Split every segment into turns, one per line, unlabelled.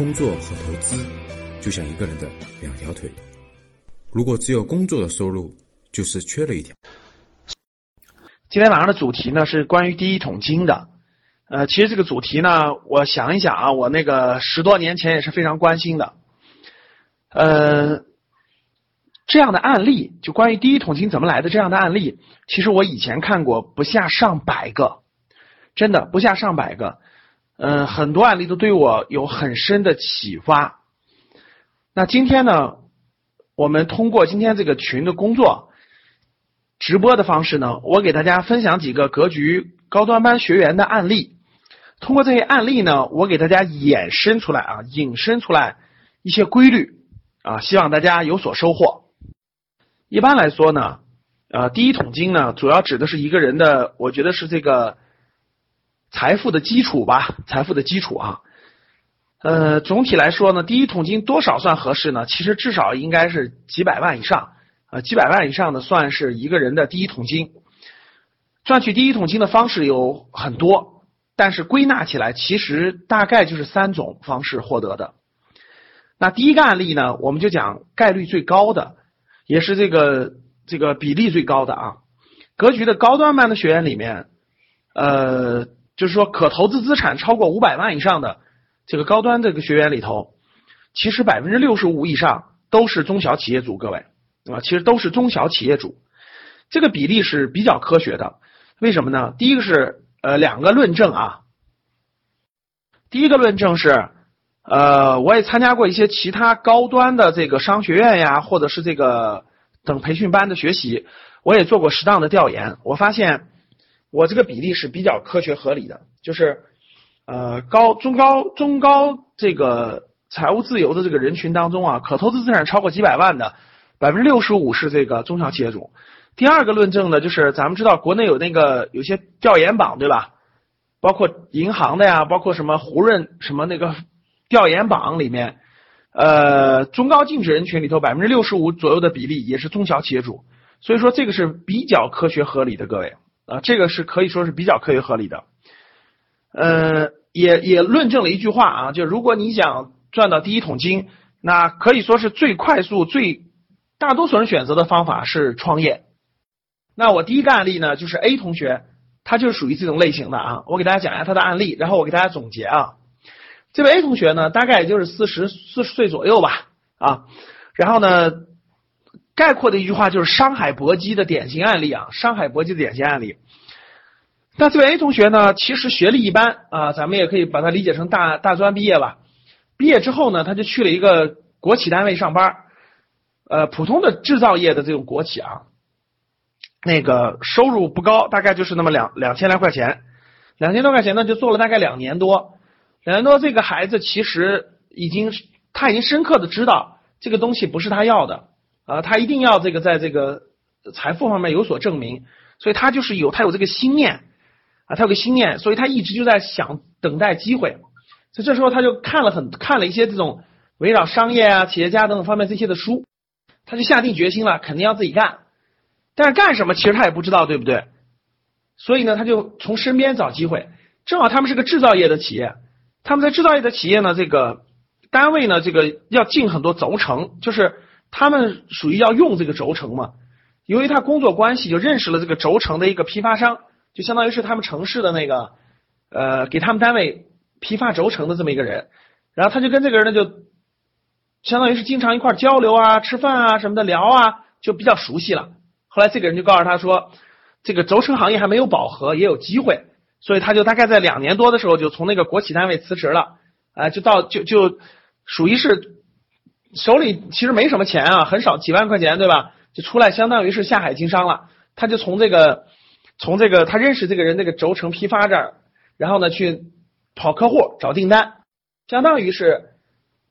工作和投资就像一个人的两条腿，如果只有工作的收入，就是缺了一条。
今天晚上的主题呢是关于第一桶金的。呃，其实这个主题呢，我想一想啊，我那个十多年前也是非常关心的。呃，这样的案例，就关于第一桶金怎么来的这样的案例，其实我以前看过不下上百个，真的不下上百个。嗯，很多案例都对我有很深的启发。那今天呢，我们通过今天这个群的工作直播的方式呢，我给大家分享几个格局高端班学员的案例。通过这些案例呢，我给大家衍生出来啊，引申出来一些规律啊，希望大家有所收获。一般来说呢，呃，第一桶金呢，主要指的是一个人的，我觉得是这个财富的基础吧，财富的基础啊。呃，总体来说呢，第一桶金多少算合适呢？其实至少应该是几百万以上啊，几百万以上的算是一个人的第一桶金。赚取第一桶金的方式有很多。但是归纳起来，其实大概就是三种方式获得的。那第一个案例呢，我们就讲概率最高的，也是这个这个比例最高的啊。格局的高端班的学员里面，呃，就是说可投资资产超过五百万以上的这个高端这个学员里头，其实百分之六十五以上都是中小企业主，各位啊，其实都是中小企业主。这个比例是比较科学的，为什么呢？第一个是。呃，两个论证啊。第一个论证是，呃，我也参加过一些其他高端的这个商学院呀，或者是这个等培训班的学习，我也做过适当的调研，我发现我这个比例是比较科学合理的，就是呃高中高中高这个财务自由的这个人群当中啊，可投资资产超过几百万的百分之六十五是这个中小企业主。第二个论证呢，就是咱们知道国内有那个有些调研榜，对吧？包括银行的呀，包括什么胡润什么那个调研榜里面，呃，中高净值人群里头百分之六十五左右的比例也是中小企业主，所以说这个是比较科学合理的，各位啊，这个是可以说是比较科学合理的。呃，也也论证了一句话啊，就如果你想赚到第一桶金，那可以说是最快速、最大多数人选择的方法是创业。那我第一个案例呢，就是 A 同学，他就是属于这种类型的啊。我给大家讲一下他的案例，然后我给大家总结啊。这位 A 同学呢，大概也就是四十四十岁左右吧啊。然后呢，概括的一句话就是商海搏击的典型案例啊，商海搏击的典型案例。那这位 A 同学呢，其实学历一般啊，咱们也可以把它理解成大大专毕业吧。毕业之后呢，他就去了一个国企单位上班，呃，普通的制造业的这种国企啊。那个收入不高，大概就是那么两两千来块钱，两千多块钱呢，就做了大概两年多。两年多，这个孩子其实已经他已经深刻的知道这个东西不是他要的呃，他一定要这个在这个财富方面有所证明，所以他就是有他有这个心念啊，他有个心念，所以他一直就在想等待机会。所以这时候他就看了很看了一些这种围绕商业啊、企业家等等方面这些的书，他就下定决心了，肯定要自己干。但是干什么，其实他也不知道，对不对？所以呢，他就从身边找机会。正好他们是个制造业的企业，他们在制造业的企业呢，这个单位呢，这个要进很多轴承，就是他们属于要用这个轴承嘛。由于他工作关系，就认识了这个轴承的一个批发商，就相当于是他们城市的那个呃，给他们单位批发轴承的这么一个人。然后他就跟这个人呢，就相当于是经常一块交流啊、吃饭啊什么的聊啊，就比较熟悉了。后来这个人就告诉他说，这个轴承行业还没有饱和，也有机会，所以他就大概在两年多的时候就从那个国企单位辞职了，啊，就到就就属于是手里其实没什么钱啊，很少几万块钱对吧？就出来相当于是下海经商了，他就从这个从这个他认识这个人那个轴承批发这儿，然后呢去跑客户找订单，相当于是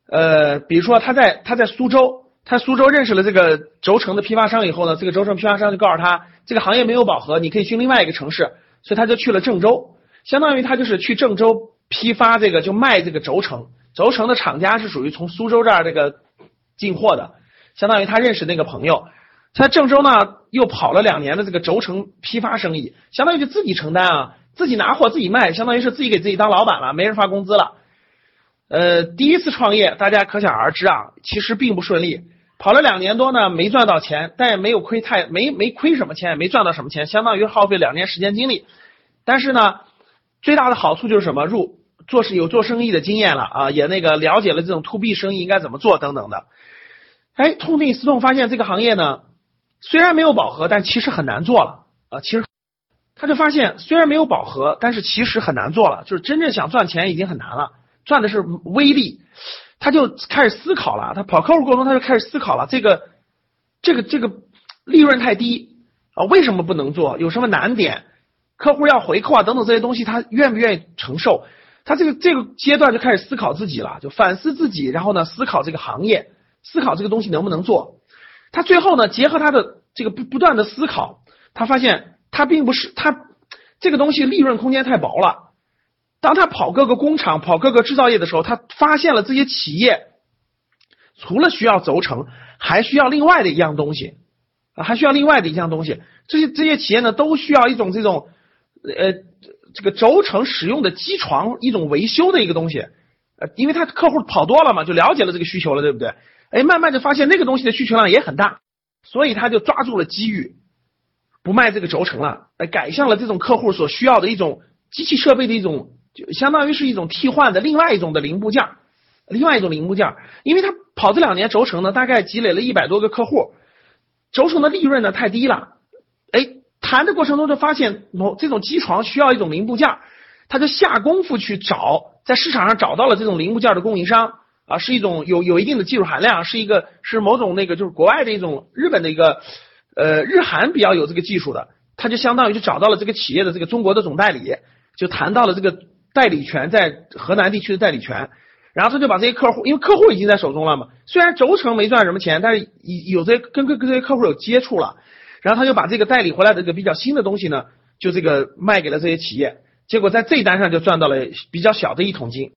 呃，比如说他在他在苏州。他苏州认识了这个轴承的批发商以后呢，这个轴承批发商就告诉他，这个行业没有饱和，你可以去另外一个城市，所以他就去了郑州，相当于他就是去郑州批发这个就卖这个轴承，轴承的厂家是属于从苏州这儿这个进货的，相当于他认识那个朋友，在郑州呢又跑了两年的这个轴承批发生意，相当于就自己承担啊，自己拿货自己卖，相当于是自己给自己当老板了，没人发工资了。呃，第一次创业，大家可想而知啊，其实并不顺利。跑了两年多呢，没赚到钱，但也没有亏太没没亏什么钱，也没赚到什么钱，相当于耗费两年时间精力。但是呢，最大的好处就是什么？入做事有做生意的经验了啊，也那个了解了这种 to B 生意应该怎么做等等的。哎，痛定思痛，发现这个行业呢，虽然没有饱和，但其实很难做了啊。其实他就发现，虽然没有饱和，但是其实很难做了，就是真正想赚钱已经很难了。赚的是微利，他就开始思考了。他跑客户过程中，他就开始思考了。这个，这个，这个利润太低啊，为什么不能做？有什么难点？客户要回扣啊，等等这些东西，他愿不愿意承受？他这个这个阶段就开始思考自己了，就反思自己，然后呢，思考这个行业，思考这个东西能不能做。他最后呢，结合他的这个不不断的思考，他发现他并不是他这个东西利润空间太薄了。当他跑各个工厂、跑各个制造业的时候，他发现了这些企业除了需要轴承，还需要另外的一样东西啊，还需要另外的一样东西。这些这些企业呢，都需要一种这种呃这个轴承使用的机床，一种维修的一个东西。呃，因为他客户跑多了嘛，就了解了这个需求了，对不对？哎，慢慢就发现那个东西的需求量也很大，所以他就抓住了机遇，不卖这个轴承了，哎，改向了这种客户所需要的一种机器设备的一种。就相当于是一种替换的另外一种的零部件，另外一种零部件，因为他跑这两年轴承呢，大概积累了一百多个客户，轴承的利润呢太低了，谈的过程中就发现某这种机床需要一种零部件，他就下功夫去找，在市场上找到了这种零部件的供应商啊，是一种有有一定的技术含量，是一个是某种那个就是国外的一种日本的一个呃日韩比较有这个技术的，他就相当于就找到了这个企业的这个中国的总代理，就谈到了这个。代理权在河南地区的代理权，然后他就把这些客户，因为客户已经在手中了嘛，虽然轴承没赚什么钱，但是有有这些跟跟跟这些客户有接触了，然后他就把这个代理回来的这个比较新的东西呢，就这个卖给了这些企业，结果在这一单上就赚到了比较小的一桶金，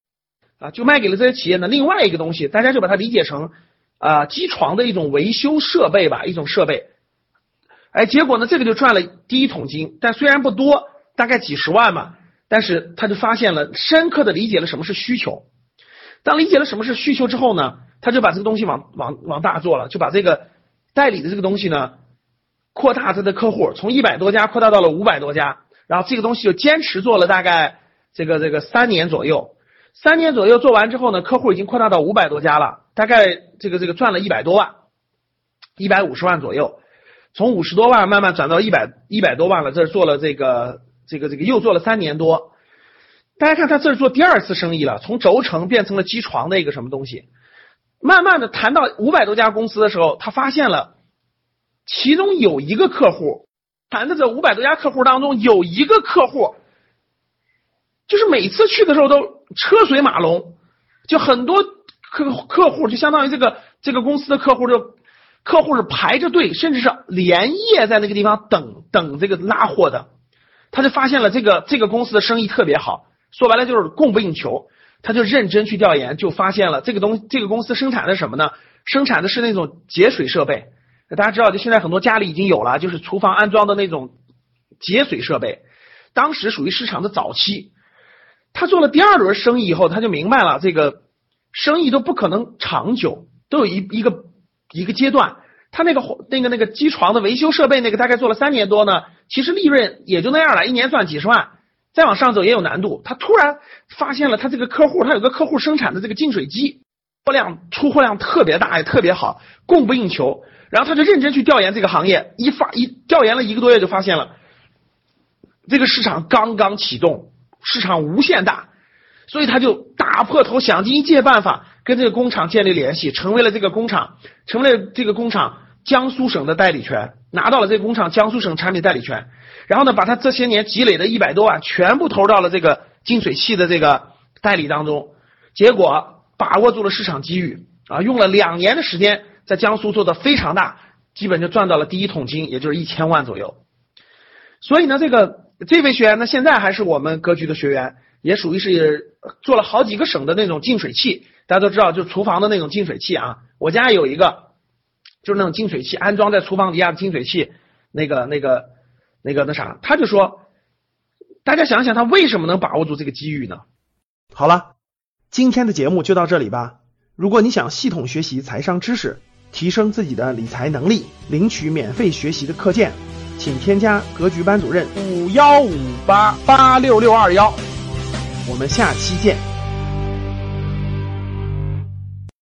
啊，就卖给了这些企业呢。另外一个东西，大家就把它理解成啊机床的一种维修设备吧，一种设备，哎，结果呢这个就赚了第一桶金，但虽然不多，大概几十万嘛。但是他就发现了，深刻的理解了什么是需求。当理解了什么是需求之后呢，他就把这个东西往往往大做了，就把这个代理的这个东西呢，扩大他的客户，从一百多家扩大到了五百多家。然后这个东西就坚持做了大概这个这个三年左右。三年左右做完之后呢，客户已经扩大到五百多家了，大概这个这个赚了一百多万，一百五十万左右。从五十多万慢慢转到一百一百多万了，这是做了这个。这个这个又做了三年多，大家看他这是做第二次生意了，从轴承变成了机床的一个什么东西。慢慢的谈到五百多家公司的时候，他发现了其中有一个客户，谈的这五百多家客户当中有一个客户，就是每次去的时候都车水马龙，就很多客客户就相当于这个这个公司的客户就客户是排着队，甚至是连夜在那个地方等等这个拉货的。他就发现了这个这个公司的生意特别好，说白了就是供不应求。他就认真去调研，就发现了这个东这个公司生产的什么呢？生产的是那种节水设备。大家知道，就现在很多家里已经有了，就是厨房安装的那种节水设备。当时属于市场的早期。他做了第二轮生意以后，他就明白了，这个生意都不可能长久，都有一一个一个阶段。他那个那个那个机床的维修设备，那个大概做了三年多呢，其实利润也就那样了，一年赚几十万，再往上走也有难度。他突然发现了，他这个客户，他有个客户生产的这个净水机，货量出货量特别大，也特别好，供不应求。然后他就认真去调研这个行业，一发一调研了一个多月，就发现了这个市场刚刚启动，市场无限大，所以他就打破头，想尽一切办法跟这个工厂建立联系，成为了这个工厂，成为了这个工厂。江苏省的代理权拿到了这个工厂江苏省产品代理权，然后呢，把他这些年积累的一百多万全部投到了这个净水器的这个代理当中，结果把握住了市场机遇啊，用了两年的时间在江苏做的非常大，基本就赚到了第一桶金，也就是一千万左右。所以呢，这个这位学员呢，现在还是我们格局的学员，也属于是做了好几个省的那种净水器，大家都知道，就厨房的那种净水器啊，我家有一个。就是那种净水器安装在厨房底下的净水器，那个、那个、那个、那啥，他就说，大家想想他为什么能把握住这个机遇呢？好了，今天的节目就到这里吧。如果你想系统学习财商知识，提升自己的理财能力，领取免费学习的课件，请添加格局班主任
五幺五八八六六二幺。
我们下期见。